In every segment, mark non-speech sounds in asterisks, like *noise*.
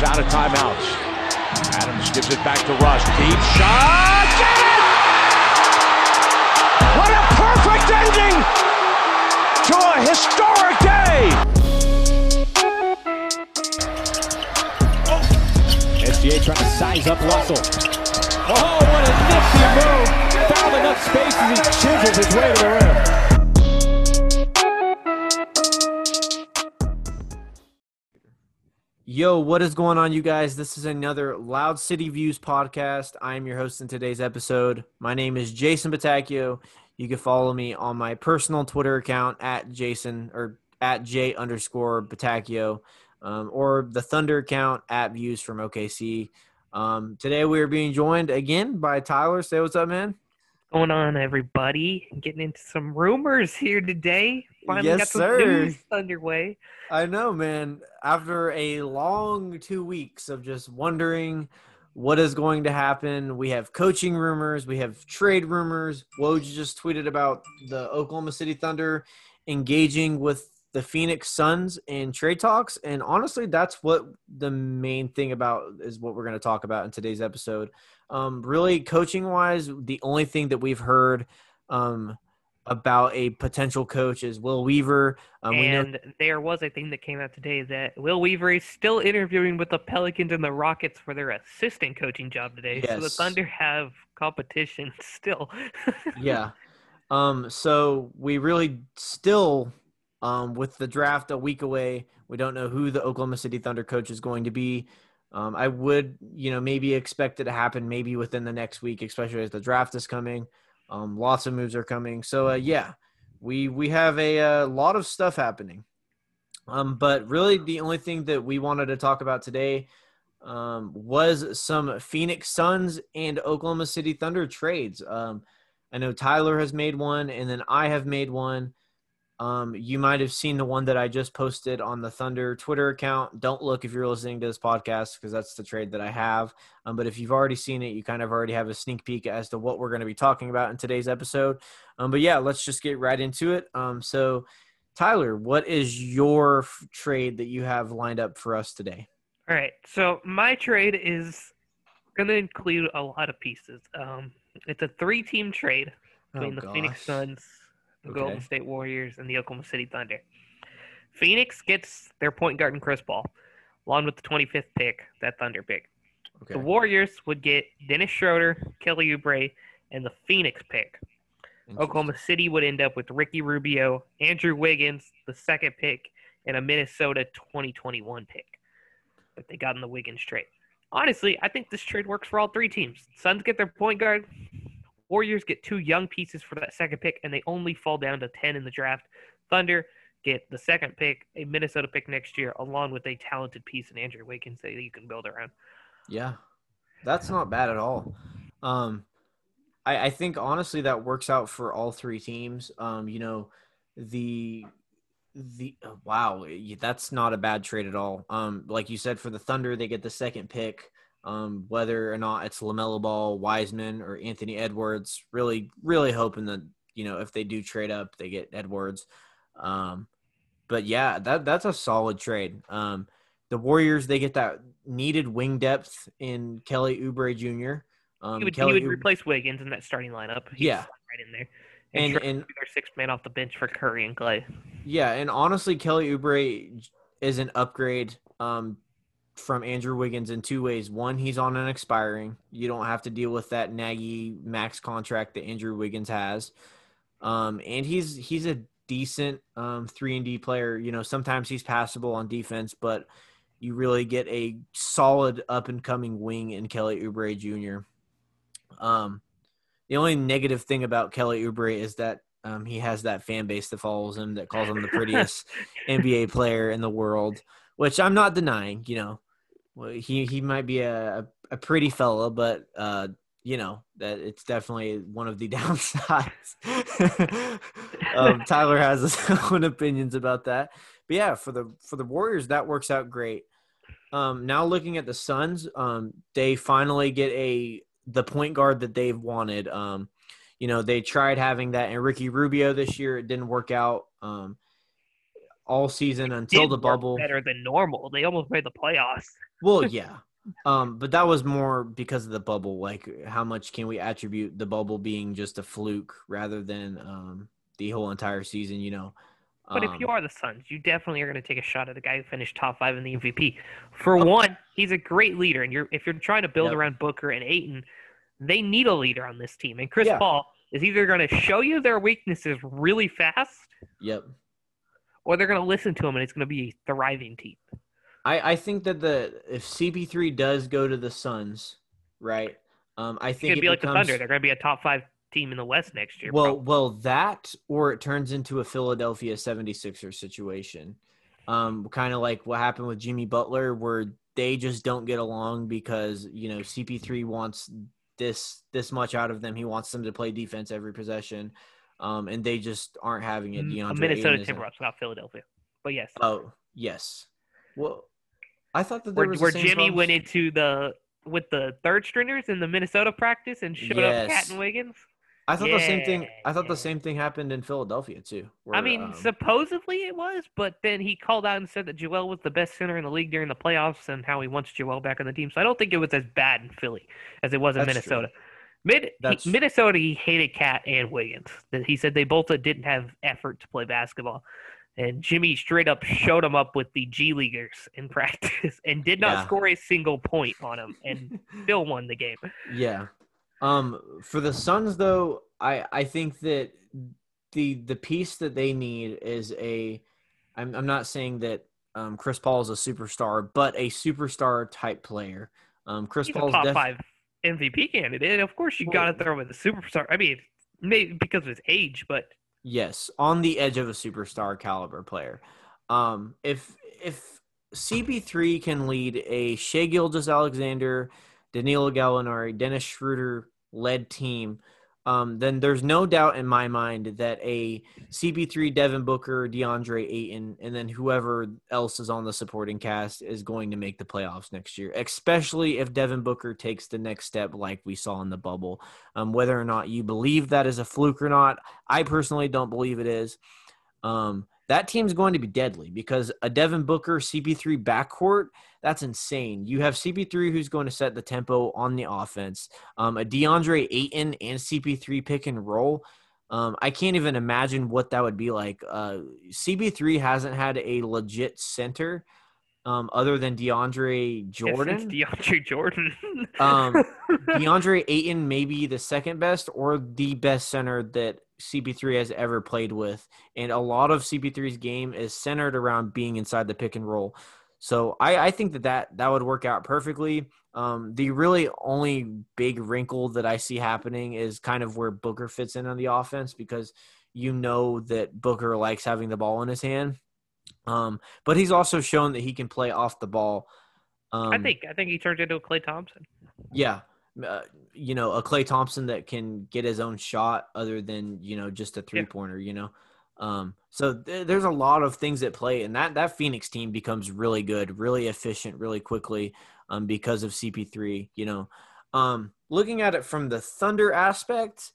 Warriors out of timeouts. Adams gives it back to Russ. Deep shot. Get it! What a perfect ending to a historic day! SGA trying to size up Russell. Oh, what a nifty move. Found enough space as he chisels his way to the rim. Yo, what is going on, you guys? This is another Loud City Views podcast. I am your host in today's episode. My name is Jason Batacchio. You can follow me on my personal Twitter account at Jason or at J underscore Batacchio, um, or the Thunder account at Views from OKC. Um, today we are being joined again by Tyler. Say what's up, man. Going on, everybody? Getting into some rumors here today. Finally Yes, got some sir. news underway. I know, man. After a long two weeks of just wondering what is going to happen, we have coaching rumors, we have trade rumors. Woj just tweeted about the Oklahoma City Thunder engaging with the Phoenix Suns in trade talks, and honestly, that's what the main thing about is what we're going to talk about in today's episode. Um, really, coaching wise, the only thing that we've heard um, about a potential coach is Will Weaver. Um, we know and there was a thing that came out today that Will Weaver is still interviewing with the Pelicans and the Rockets for their assistant coaching job today. So the Yes. Thunder have competition *laughs* still. yeah. Um, so we really still, um, with the draft a week away, we don't know who the Oklahoma City Thunder coach is going to be. Um, I would, you know, maybe expect it to happen maybe within the next week, especially as the draft is coming. Um, lots of moves are coming. So uh, yeah, we we have a, uh lot of stuff happening. Um, but really, the only thing that we wanted to talk about today um, was some Phoenix Suns and Oklahoma City Thunder trades. Um, I know Tyler has made one, and then I have made one. Um, you might have seen the one that I just posted on the Thunder Twitter account. Don't look if you're listening to this podcast because that's the trade that I have. Um, but if you've already seen it, you kind of already have a sneak peek as to what we're going to be talking about in today's episode. Um, but yeah, let's just get right into it. Um, so, Tyler, what is your f- trade that you have lined up for us today? All right. So my trade is going to include a lot of pieces. Um, it's a three-team trade between the Phoenix. Suns, the Okay. Golden State Warriors, and the Oklahoma City Thunder. Phoenix gets their point guard and Chris Paul, along with the 25th pick, that Thunder pick. Okay. The Warriors would get Dennis Schroeder, Kelly Oubre, and the Phoenix pick. Oklahoma City would end up with Ricky Rubio, Andrew Wiggins, the second pick, and a Minnesota 2021 pick that they got in the Wiggins trade. Honestly, I think this trade works for all three teams. Suns get their point guard, Warriors get two young pieces for that second pick, and they only fall down to 10 in the draft. Thunder get the second pick, a Minnesota pick next year, along with a talented piece in Andrew Wiggins that you can build around. Yeah, that's not bad at all. Um, I, I think honestly that works out for all three teams. Um, you know, the the uh, wow, that's not a bad trade at all. Um, like you said, for the Thunder, they get the second pick. Um, whether or not it's Lamelo Ball, Wiseman, or Anthony Edwards, really, really hoping that you know if they do trade up, they get Edwards. Um, but yeah, that that's a solid trade. Um, the Warriors they get that needed wing depth in Kelly Oubre Jr. Um, he would, Kelly he would Oubre- replace Wiggins in that starting lineup. Yeah. right in there. and And, and their sixth man off the bench for Curry and Klay. yeah, and honestly, Kelly Oubre is an upgrade um, from Andrew Wiggins in two ways. One, he's on an expiring. You don't have to deal with that naggy max contract that Andrew Wiggins has, um, and he's he's a decent um, three and D player. You know, sometimes he's passable on defense, but you really get a solid up and coming wing in Kelly Oubre Jr. Um, the only negative thing about Kelly Oubre is that um, he has that fan base that follows him that calls him the prettiest *laughs* NBA player in the world, which I'm not denying. You know, well, he he might be a a pretty fella, but uh, you know that it's definitely one of the *laughs* downsides. um, *laughs* Tyler has his *laughs* own opinions about that, but yeah, for the for the Warriors, that works out great. Um, now looking at the Suns, um, they finally get a the point guard that they've wanted. Um, you know, they tried having that in Ricky Rubio this year. It didn't work out. Um, all season until the bubble. better than normal. They almost made the playoffs. Well, yeah. Um, but that was more because of the bubble. Like, how much can we attribute the bubble being just a fluke rather than um, the whole entire season? You know. But if Um, you are the Suns, you definitely are going to take a shot at the guy who finished top five in the MVP. For Oh. one, he's a great leader, and you're if you're trying to build Yep. around Booker and Ayton, they need a leader on this team. And Chris Yeah. Paul is either going to show you their weaknesses really fast, Yep. or they're going to listen to him, and it's going to be a thriving team. I, I think that the if CP3 does go to the Suns, right? Um, I think it be like the becomes, Thunder. They're going to be a top five team in the West next year. Well, probably. well, that or it turns into a Philadelphia 76er situation. Um, kind of like what happened with Jimmy Butler, where they just don't get along because you know CP3 wants this this much out of them. He wants them to play defense every possession, um, and they just aren't having it. Mm, DeAndre a Minnesota. Timberwolves, not Philadelphia. But yes, Oh yes. Well, I thought that there where, was the where Jimmy problems- went into the with the third stringers in the Minnesota practice and showed up KAT and Wiggins. I thought the same thing. I thought Yeah. the same thing happened in Philadelphia too. I mean, um, supposedly it was, but then he called out and said that Joel was the best center in the league during the playoffs and how he wants Joel back on the team. So I don't think it was as bad in Philly as it was in That's true. Minnesota. Mid he- Minnesota, he hated KAT and Wiggins. That he said they both didn't have effort to play basketball. And Jimmy straight up showed him up with the G Leaguers in practice *laughs* and did not Yeah. score a single point on him and *laughs* still won the game. Yeah. Um for the Suns though, I I think that the the piece that they need is a I'm I'm not saying that um Chris Paul is a superstar, but a superstar type player. Um Chris He's a Paul's top def- five MVP candidate. And of course, you got to Well- throw him in the superstar. I mean, maybe because of his age, but Yes, on the edge of a superstar caliber player. Um, if if CP3 can lead a Shai Gilgeous-Alexander, Danilo Gallinari, Dennis Schroeder led team, um, then there's no doubt in my mind that a CP3 Devin Booker, DeAndre Ayton, and then whoever else is on the supporting cast is going to make the playoffs next year, especially if Devin Booker takes the next step like we saw in the bubble. Um, whether or not you believe that is a fluke or not, I personally don't believe it is. Um, that team's going to be deadly because a Devin Booker CP3 backcourt, that's insane. You have CP3 who's going to set the tempo on the offense. Um, a DeAndre Ayton and CP3 pick and roll. Um, I can't even imagine what that would be like. Uh, CP3 hasn't had a legit center um, other than DeAndre Jordan. DeAndre Jordan. *laughs* Um, DeAndre *laughs* Ayton may be the second best or the best center that CP3 has ever played with. And a lot of CP3's game is centered around being inside the pick and roll. So I, I think that, that that would work out perfectly. Um, the really only big wrinkle that I see happening is kind of where Booker fits in on the offense because you know that Booker likes having the ball in his hand. Um, but he's also shown that he can play off the ball. Um, I think I think he turned into a Klay Thompson. yeah. Uh, you know, a Klay Thompson that can get his own shot other than, you know, just a three pointer, you know. Um, so th- there's a lot of things at play, and that that Phoenix team becomes really good, really efficient, really quickly, um, because of CP3. You know, um, looking at it from the Thunder aspect,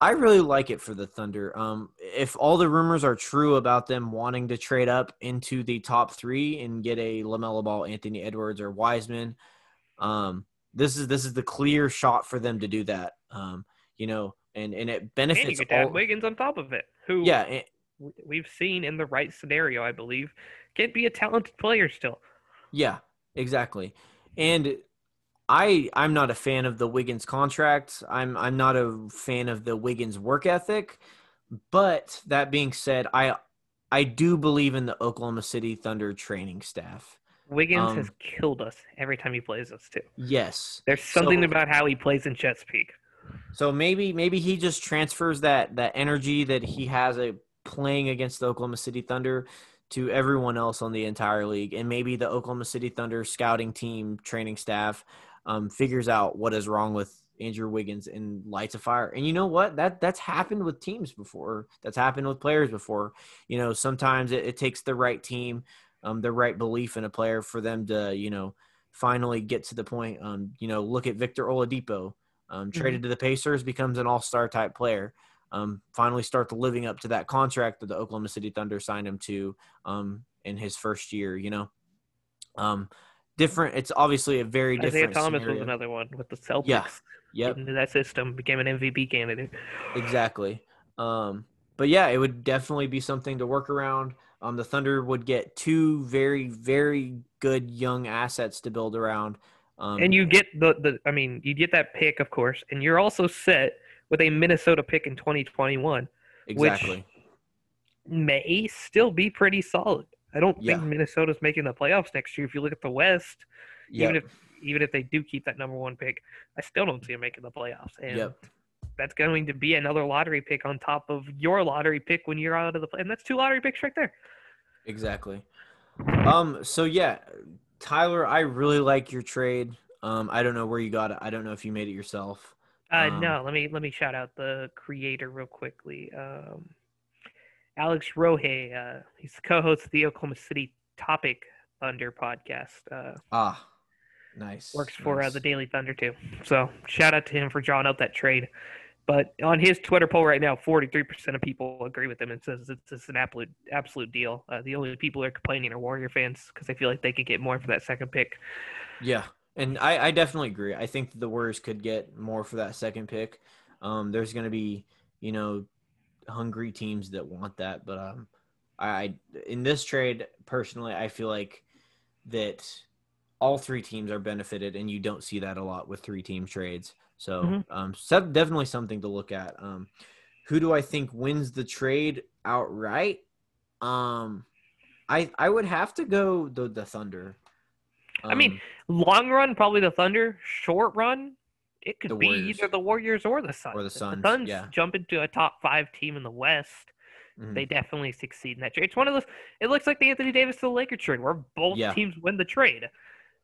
I really like it for the Thunder. Um, if all the rumors are true about them wanting to trade up into the top three and get a LaMelo Ball, Anthony Edwards, or Wiseman, um, this is this is the clear shot for them to do that. Um, you know, and and it And you benefits add all. Wiggins on top of it, who Yeah, and- we've seen in the right scenario, I believe, can be a talented player still. Yeah, exactly. And I I'm not a fan of the Wiggins contract. I'm I'm not a fan of the Wiggins work ethic. But that being said, I I do believe in the Oklahoma City Thunder training staff. Wiggins Um, has killed us every time he plays us too. Yes. There's something So- about how he plays in Chesapeake. So maybe maybe he just transfers that that energy that he has a playing against the Oklahoma City Thunder to everyone else on the entire league, and maybe the Oklahoma City Thunder scouting team, training staff, um, figures out what is wrong with Andrew Wiggins and lights a fire. And you know what? That that's happened with teams before. That's happened with players before. You know, sometimes it, it takes the right team, um, the right belief in a player for them to you know finally get to the point. Um, you know, look at Victor Oladipo um, traded to the Pacers, becomes an all star type player. um, finally start living up to that contract that the Oklahoma City Thunder signed him to um, in his first year. You know, um, different. It's obviously a very different. Isaiah different. Thomas scenario. was another one with the Celtics. Yeah. Yep. Into that system, became an MVP candidate. Exactly. Um, but yeah, it would definitely be something to work around. Um, the Thunder would get two very, very good young assets to build around. Um, and you get the, the I mean, you get that pick, of course, and you're also set with a Minnesota pick in 2021 exactly. may still be pretty solid. I don't Yeah. think Minnesota's making the playoffs next year. If you look at the West, Yep. even if even if they do keep that number one pick, I still don't see them making the playoffs. And Yep. that's going to be another lottery pick on top of your lottery pick when you're out of the play. And that's two lottery picks right there. Exactly. Um. So yeah, Tyler, I really like your trade. Um. I don't know where you got it. I don't know if you made it yourself. Uh, Um, no, let me let me shout out the creator real quickly. Um, Alex Rohe, uh, he's the co-host of the Oklahoma City Topic Thunder podcast. Uh, Ah, nice. works for uh, the Daily Thunder too. So shout out to him for drawing up that trade. But on his Twitter poll right now, 43% of people agree with him and says it's, it's an absolute absolute deal. Uh, the only people who are complaining are Warrior fans because they feel like they could get more for that second pick. Yeah, and I, I definitely agree. I think the Warriors could get more for that second pick. Um, there's going to be, you know, hungry teams that want that, but um, I in this trade personally, I feel like that all three teams are benefited, and you don't see that a lot with three team trades. So, Mhm. um, so definitely something to look at. Um, who do I think wins the trade outright? Um, I I would have to go the the Thunder. I mean, Um, Long run, probably the Thunder. Short run, it could The be Warriors. either the Warriors or the Suns. Or the If Suns, The Suns yeah. jump into a top five team in the West. mhm. They definitely succeed in that trade. It's one of those. It looks like the Anthony Davis to the Lakers trade, where both Yeah. teams win the trade.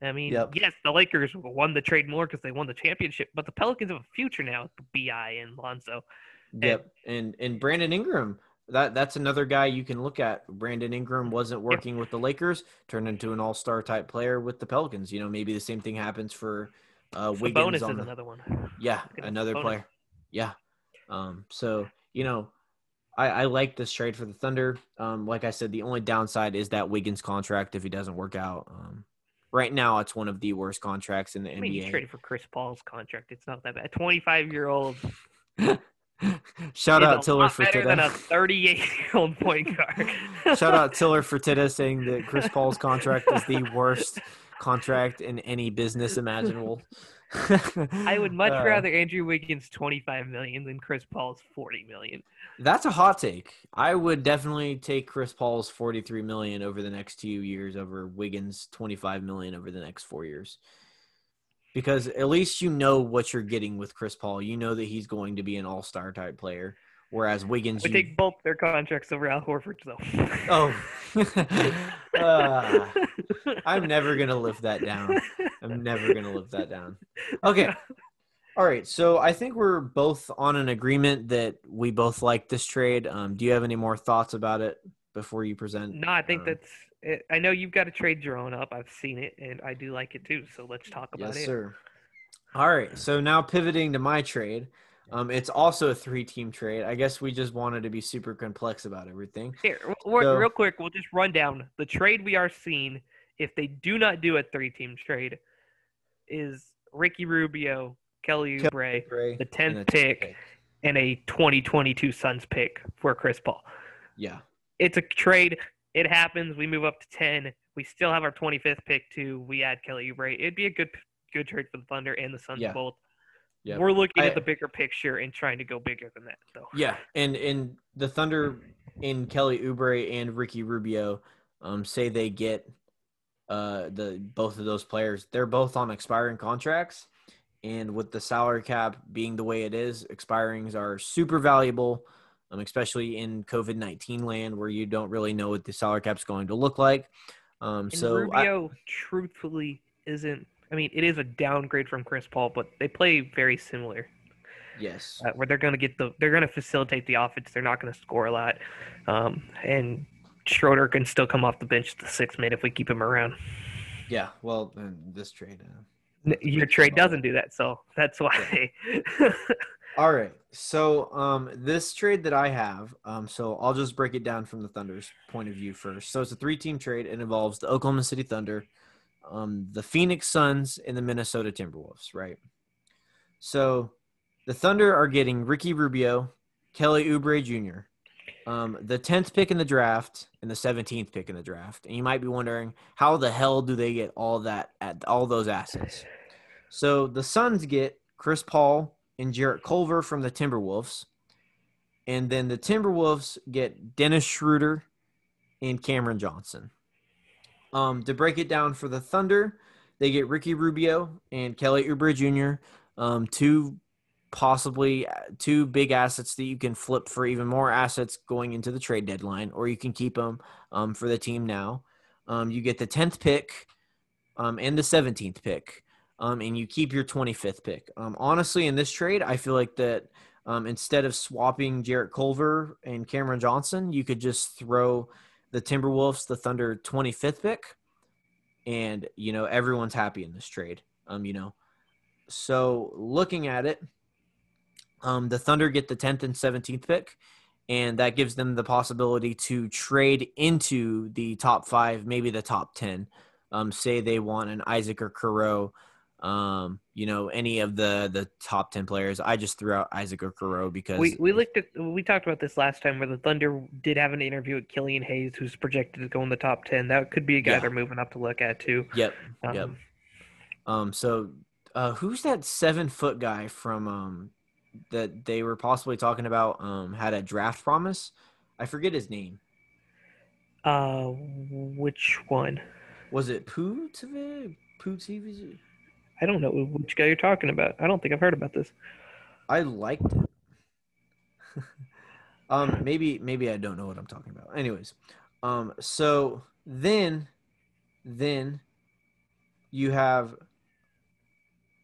I mean, Yep. yes, the Lakers won the trade more because they won the championship, but the Pelicans have a future now with Bi and Lonzo. Yep, and and Brandon Ingram. That that's another guy you can look at. Brandon Ingram wasn't working with the Lakers, turned into an All Star type player with the Pelicans. You know, maybe the same thing happens for uh, Wiggins is on the another one. yeah another player. Yeah, um, so you know, I I like this trade for the Thunder. Um, like I said, the only downside is that Wiggins contract if he doesn't work out. Um, right now, it's one of the worst contracts in the I mean, you NBA. traded for Chris Paul's contract. It's not that bad. Twenty-five year old *laughs* Shout out Tyler for better than a *laughs* thirty-eight-year-old point guard. Shout out *laughs* Tyler for today saying that Chris Paul's contract is the worst contract in any business imaginable. I would much Uh, rather Andrew Wiggins twenty-five million than Chris Paul's forty million. That's a hot take. I would definitely take Chris Paul's 43 million over the next two years over Wiggins 25 million over the next four years. Because at least you know what you're getting with Chris Paul. You know that he's going to be an all-star type player. Whereas Wiggins, We you, take both their contracts over Al Horford, though. oh, Ah, *laughs* *laughs* I'm never gonna live that down. I'm never gonna live that down. Okay. All right. So I think we're both on an agreement that we both like this trade. Um, do you have any more thoughts about it before you present? No, I think um, that's. It. I know you've got a trade drawn up. I've seen it, and I do like it too. So let's talk about yes, it. Yes, sir. All right. So now pivoting to my trade. Um, it's also a three-team trade. I guess we just wanted to be super complex about everything. Here, So- real quick, we'll just run down the trade we are seeing. If they do not do a three-team trade, is Ricky Rubio, Kelly Kel- Oubre, Gray the 10th a pick, and a 2022 Suns pick for Chris Paul. Yeah. It's a trade. It happens. We move up to 10. We still have our 25th pick too. We add Kelly Oubre. It'd be a good good trade for the Thunder and the Suns Yeah. both. Yeah. We're looking I- at the bigger picture and trying to go bigger than that, though. Yeah, and and the Thunder in Kelly Oubre and Ricky Rubio, um, say they get uh the both of those players. They're both on expiring contracts, and with the salary cap being the way it is, expirings are super valuable, um, especially in COVID nineteen land where you don't really know what the salary cap's going to look like. Um, And so I, Rubio, truthfully, isn't. I mean, it is a downgrade from Chris Paul, but they play very similar. yes, Uh, where they're going to get the, they're going to facilitate the offense. They're not going to score a lot, um, and Schroeder can still come off the bench at the six minute if we keep him around. yeah. Well, this trade. Uh, Your trade doesn't do that, so that's why. *laughs* All right. So um this trade that I have, um, so I'll just break it down from the Thunder's point of view first. So it's a three team trade. It involves the Oklahoma City Thunder, um, the Phoenix Suns, and the Minnesota Timberwolves, right? So the Thunder are getting Ricky Rubio, Kelly Oubre Jr., um, the 10th pick in the draft and the 17th pick in the draft. And you might be wondering, how the hell do they get all that at all those assets? So the Suns get Chris Paul and Jarrett Culver from the Timberwolves. And then the Timberwolves get Dennis Schroeder and Cameron Johnson. Um, to break it down for the Thunder, they get Ricky Rubio and Kelly Oubre Jr., um, two possibly two big assets that you can flip for even more assets going into the trade deadline, or you can keep them um, for the team now. Um, you get the 10th pick um, and the 17th pick, um, and you keep your 25th pick. Um, honestly, in this trade, I feel like that um, instead of swapping Jarrett Culver and Cameron Johnson, you could just throw the Timberwolves the Thunder 25th pick, and you know everyone's happy in this trade. You know, so looking at it, um, the Thunder get the 10th and 17th pick, and that gives them the possibility to trade into the top five, maybe the top 10. Um, say they want an Isaac Okoro, um, you know, any of the the top 10 players. I just threw out Isaac Okoro because We we looked at we talked about this last time where the Thunder did have an interview with Killian Hayes, who's projected to go in the top ten. That could be a guy Yeah. they're moving up to look at too. Yep. Um, Yep. Um, so uh, who's that seven foot guy from um that they were possibly talking about um had a draft promise? I forget his name. Uh, which one? Was it Putive? Putive? I don't know which guy you're talking about. I don't think I've heard about this. I liked it. *laughs* um, maybe maybe I don't know what I'm talking about. Anyways, um, so then, then you have.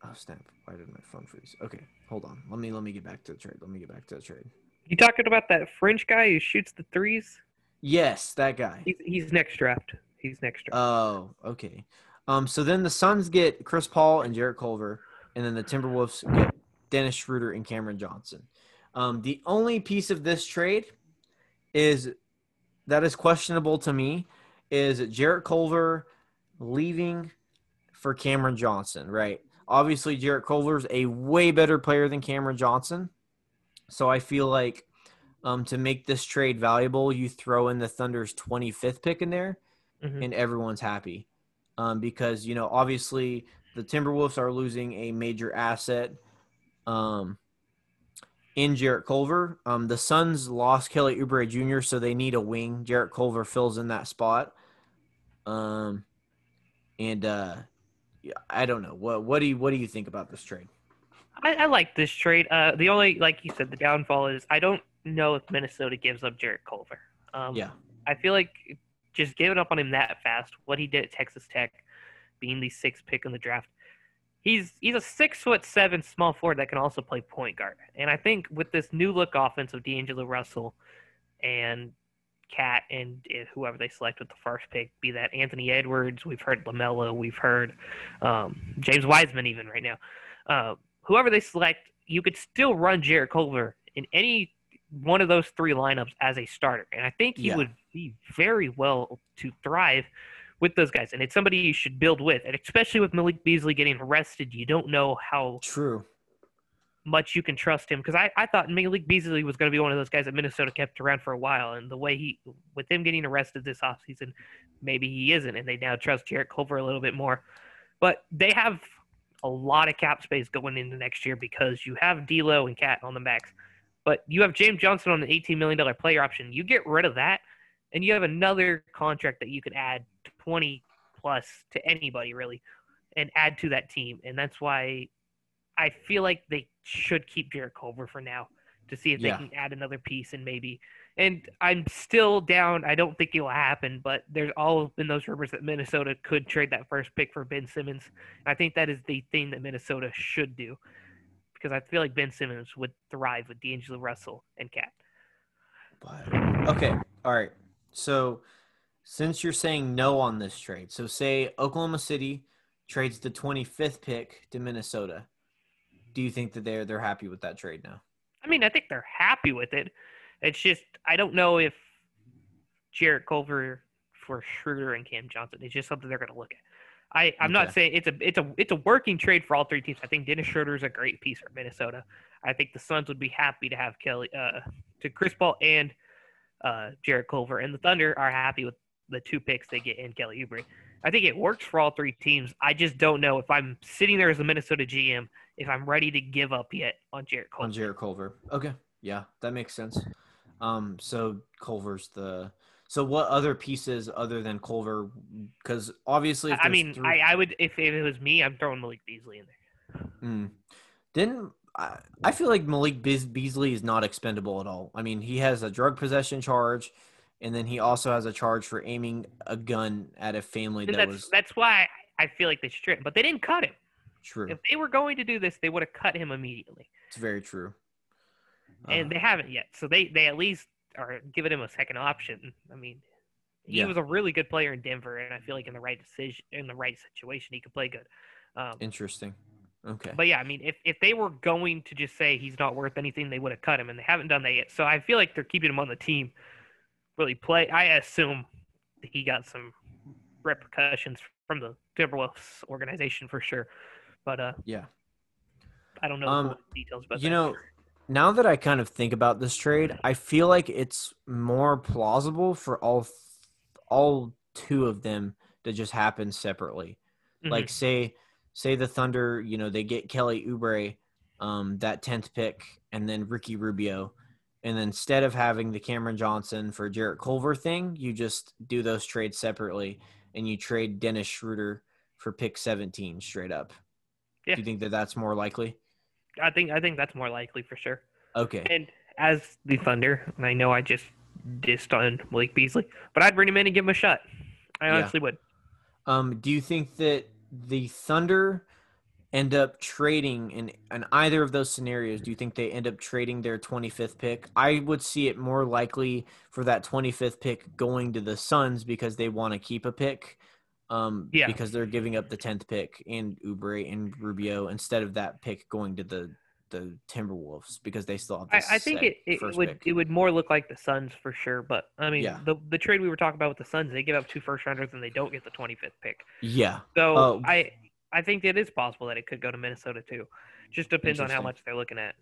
Oh snap! Why did my phone freeze? Okay, hold on. Let me let me get back to the trade. Let me get back to the trade. You talking about that French guy who shoots the threes? Yes, that guy. He's he's next draft. He's next draft. Oh, okay. Um, so then the Suns get Chris Paul and Jarrett Culver, and then the Timberwolves get Dennis Schroeder and Cameron Johnson. Um, the only piece of this trade is that is questionable to me is Jarrett Culver leaving for Cameron Johnson, right? Obviously, Jarrett Culver's a way better player than Cameron Johnson. So I feel like um, to make this trade valuable, you throw in the Thunder's 25th pick in there Mhm. and everyone's happy. Um, because, you know, obviously the Timberwolves are losing a major asset um, in Jarrett Culver. Um, the Suns lost Kelly Oubre Jr., so they need a wing. Jarrett Culver fills in that spot. Um, and uh, I don't know. What what do you what do you think about this trade? I, I like this trade. Uh, the only, like you said, the downfall is I don't know if Minnesota gives up Jarrett Culver. Um, Yeah. I feel like just giving up on him that fast, what he did at Texas Tech, being the sixth pick in the draft, he's he's a six foot seven small forward that can also play point guard. And I think with this new look offense of D'Angelo Russell and KAT and whoever they select with the first pick, be that Anthony Edwards, we've heard Lamelo, we've heard um, James Wiseman even right now. Uh, whoever they select, you could still run Jarrett Culver in any one of those three lineups as a starter. And I think he Yeah. would be very well to thrive with those guys. And it's somebody you should build with. And especially with Malik Beasley getting arrested, you don't know how True. Much you can trust him. Because I, I thought Malik Beasley was going to be one of those guys that Minnesota kept around for a while. And the way he, with him getting arrested this offseason, maybe he isn't. And they now trust Jarrett Culver a little bit more. But they have a lot of cap space going into next year because you have D'Lo and KAT on the max, but you have James Johnson on the $18 million player option. You get rid of that, and you have another contract that you could add 20 plus to anybody really, and add to that team. And that's why I feel like they should keep Jarrett Culver for now to see if Yeah. they can add another piece and maybe. And I'm still down. I don't think it will happen, but there's all been those rumors that Minnesota could trade that first pick for Ben Simmons. I think that is the thing that Minnesota should do because I feel like Ben Simmons would thrive with D'Angelo Russell and KAT. But okay, all right. So since you're saying no on this trade, so say Oklahoma City trades the 25th pick to Minnesota. Do you think that they're they're happy with that trade now? I mean, I think they're happy with it. It's just I don't know if Jarrett Culver for Schroeder and Cam Johnson is just something they're going to look at. I, I'm not saying it's a it's a it's a working trade for all three teams. I think Dennis Schroeder is a great piece for Minnesota. I think the Suns would be happy to have Kelly uh, to Chris Paul and uh, Jarrett Culver, and the Thunder are happy with the two picks they get in Kelly Oubre. I think it works for all three teams. I just don't know if I'm sitting there as a Minnesota GM if I'm ready to give up yet on Jarrett Culver. On Jarrett Culver. Okay. Yeah, that makes sense. Um, so Culver's the so what other pieces other than Culver? Because obviously, if I mean, three- I, I would if it was me, I'm throwing Malik Beasley in there. Mm. Didn't I, I feel like Malik Beas- Beasley is not expendable at all. I mean, he has a drug possession charge, and then he also has a charge for aiming a gun at a family And that that's was that's why I feel like they stripped him, but they didn't cut him. true. If they were going to do this, they would have cut him immediately, It's very true. and Uh, they haven't yet. So they they at least are giving him a second option. I mean, he Yeah. was a really good player in Denver, and I feel like in the right decision, in the right situation, he could play good. Um, interesting. Okay. But yeah, I mean, if, if they were going to just say he's not worth anything, they would have cut him, and they haven't done that yet. So I feel like they're keeping him on the team. Really play. I assume he got some repercussions from the Timberwolves organization for sure, but uh, yeah. I don't know Um, the details. But you know, now that I kind of think about this trade, I feel like it's more plausible for all all two of them to just happen separately. Mm-hmm. Like say say the Thunder, you know, they get Kelly Oubre, um, that tenth pick, and then Ricky Rubio, and then instead of having the Cameron Johnson for Jarrett Culver thing, you just do those trades separately, and you trade Dennis Schroeder for pick seventeen straight up. Yeah. Do you think that that's more likely? I think I think that's more likely for sure. Okay. And as the Thunder, and I know I just dissed on Malik Beasley, but I'd bring him in and give him a shot. I Yeah. honestly would. Um, do you think that the Thunder end up trading in, in either of those scenarios? Do you think they end up trading their 25th pick? I would see it more likely for that 25th pick going to the Suns because they want to keep a pick. Um, Yeah. because they're giving up the 10th pick and Oubre and Rubio instead of that pick going to the the Timberwolves because they still have. I, I think it, it would pick. it would more look like the Suns for sure. But I mean, Yeah. the the trade we were talking about with the Suns, they give up two first rounders and they don't get the 25th pick. yeah. So Oh. I I think it is possible that it could go to Minnesota too. Just depends on how much they're looking at.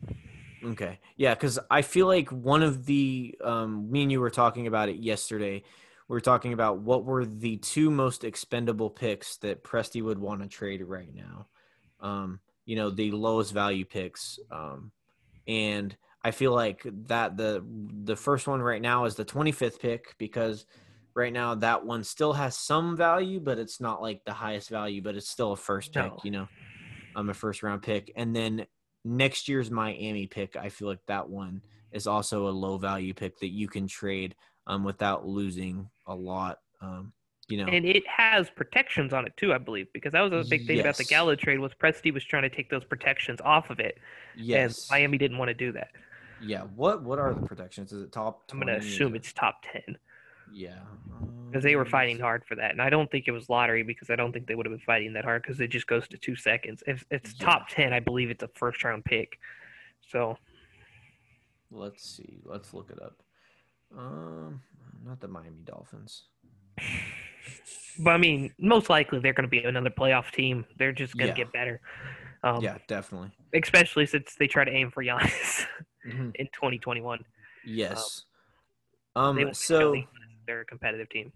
Okay. Yeah, because I feel like one of the um, me and you were talking about it yesterday. We were talking about what were the two most expendable picks that Presti would want to trade right now. Um, you know, the lowest value picks. Um, and I feel like that the the first one right now is the 25th pick because right now that one still has some value, but it's not like the highest value, but it's still a first pick, No. you know. I'm a first round pick. And then next year's Miami pick, I feel like that one is also a low value pick that you can trade um, without losing a lot. Um, you know, And it has protections on it too, I believe, because that was a big thing about the Yes. Gallo trade was Presti was trying to take those protections off of it, yes, and Miami didn't want to do that. yeah. What what are the protections? Is it top? I'm gonna assume it's top ten yeah, because they were Um, fighting hard for that, and I don't think it was lottery because I don't think they would have been fighting that hard because it just goes to two seconds. If it's Yeah. top ten, I believe it's a first round pick. So Let's see. Let's look it up. Um, not the Miami Dolphins. But I mean, most likely they're going to be another playoff team. They're just going to Yeah. get better. Um, yeah, definitely. Especially since they try to aim for Giannis *laughs* Mhm. in 2021. Yes. They Um. So. They're a competitive team.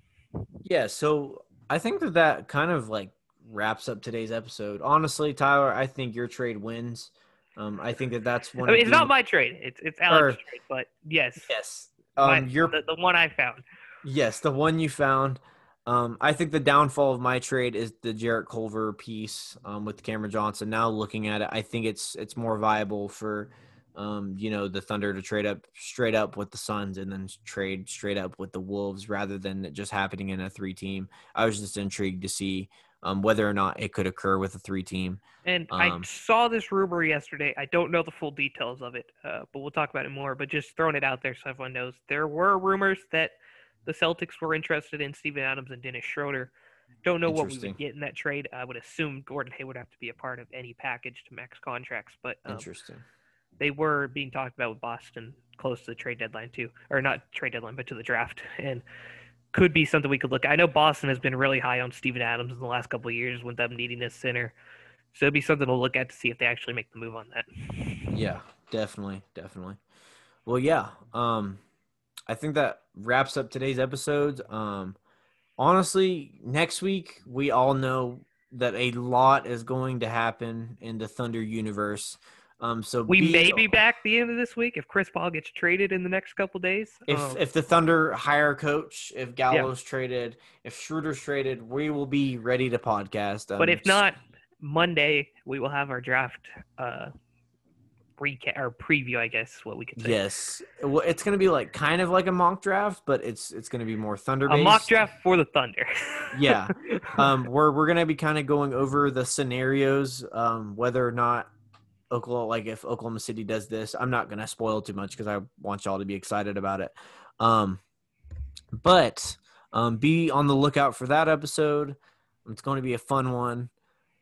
Yeah, so I think that that kind of like wraps up today's episode. Honestly, Tyler, I think your trade wins. Um, I think that that's one. I mean, it's the- not my trade. It's it's Alex's Or- trade, but yes, Yes. my- Um, your the, the one I found. yes, the one you found. Um, I think the downfall of my trade is the Jarrett Culver piece um, with Cameron Johnson. Now looking at it, I think it's it's more viable for um, you know the Thunder to trade up straight up with the Suns and then trade straight up with the Wolves rather than it just happening in a three team. I was just intrigued to see um, whether or not it could occur with a three team. And I Um, saw this rumor yesterday. I don't know the full details of it, uh, but we'll talk about it more. But just throwing it out there so everyone knows, there were rumors that the Celtics were interested in Steven Adams and Dennis Schroeder. Don't know what we would get in that trade. I would assume Gordon Hayward would have to be a part of any package to max contracts, but um, Interesting. They were being talked about with Boston close to the trade deadline too, or not trade deadline, but to the draft, and could be something we could look. at. I know Boston has been really high on Steven Adams in the last couple of years with them needing this center, so it'd be something to look at to see if they actually make the move on that. Yeah, definitely, definitely. Well, yeah. Um, I think that wraps up today's episode. Um, honestly, next week we all know that a lot is going to happen in the Thunder universe. Um, so We be- may be back the end of this week if Chris Paul gets traded in the next couple days. If Um, if the Thunder hire coach, if Gallo's traded, if Schroeder's traded, we will be ready to podcast. but Um, if not, Monday we will have our draft uh, recap or preview, I guess what we could say. yes, well, it's going to be like kind of like a mock draft, but it's it's going to be more Thunder a mock draft for the Thunder. *laughs* Yeah. um, where we're gonna be kind of going over the scenarios, um, whether or not Oklahoma, like if Oklahoma City does this, I'm not gonna spoil too much because I want y'all to be excited about it. Um, but um, be on the lookout for that episode. It's going to be a fun one.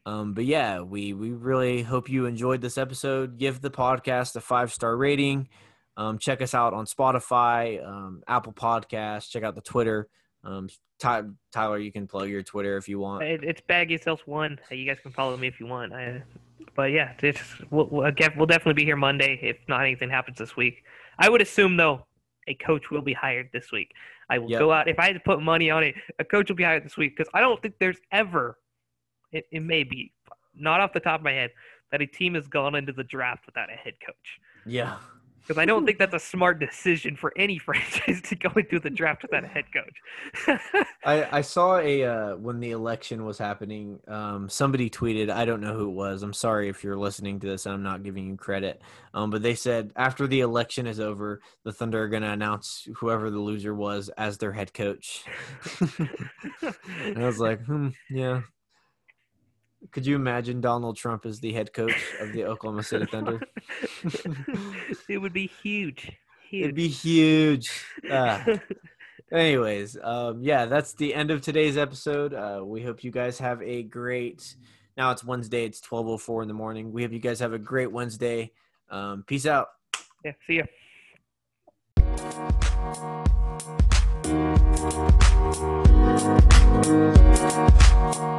Um, but yeah, we we really hope you enjoyed this episode. Give the podcast a five star rating. Um, check us out on Spotify, um, Apple Podcasts. Check out the Twitter. Um, Ty- Tyler, you can plug your Twitter if you want. It, it's Baggy Sales One. You guys can follow me if you want. I, but yeah, it's, we'll, we'll, again, we'll definitely be here Monday if not anything happens this week. I would assume though, a coach will be hired this week. I will Yep. go out if I had to put money on it. A coach will be hired this week because I don't think there's ever. It, it may be not off the top of my head that a team has gone into the draft without a head coach. Yeah. Because I don't think that's a smart decision for any *laughs* franchise to go into the draft without a head coach. *laughs* I, I saw a uh, when the election was happening. Um, somebody tweeted. I don't know who it was. I'm sorry if you're listening to this. and I'm not giving you credit. Um, but they said after the election is over, the Thunder are going to announce whoever the loser was as their head coach. *laughs* I was like, hmm, yeah. Could you imagine Donald Trump as the head coach of the Oklahoma City Thunder? *laughs* it would be huge. Huge. It'd be huge. Ah. *laughs* Anyways, um, yeah, that's the end of today's episode. Uh, we hope you guys have a great. Now it's Wednesday. It's twelve oh four in the morning. We hope you guys have a great Wednesday. Um, peace out. yeah, see ya. Thank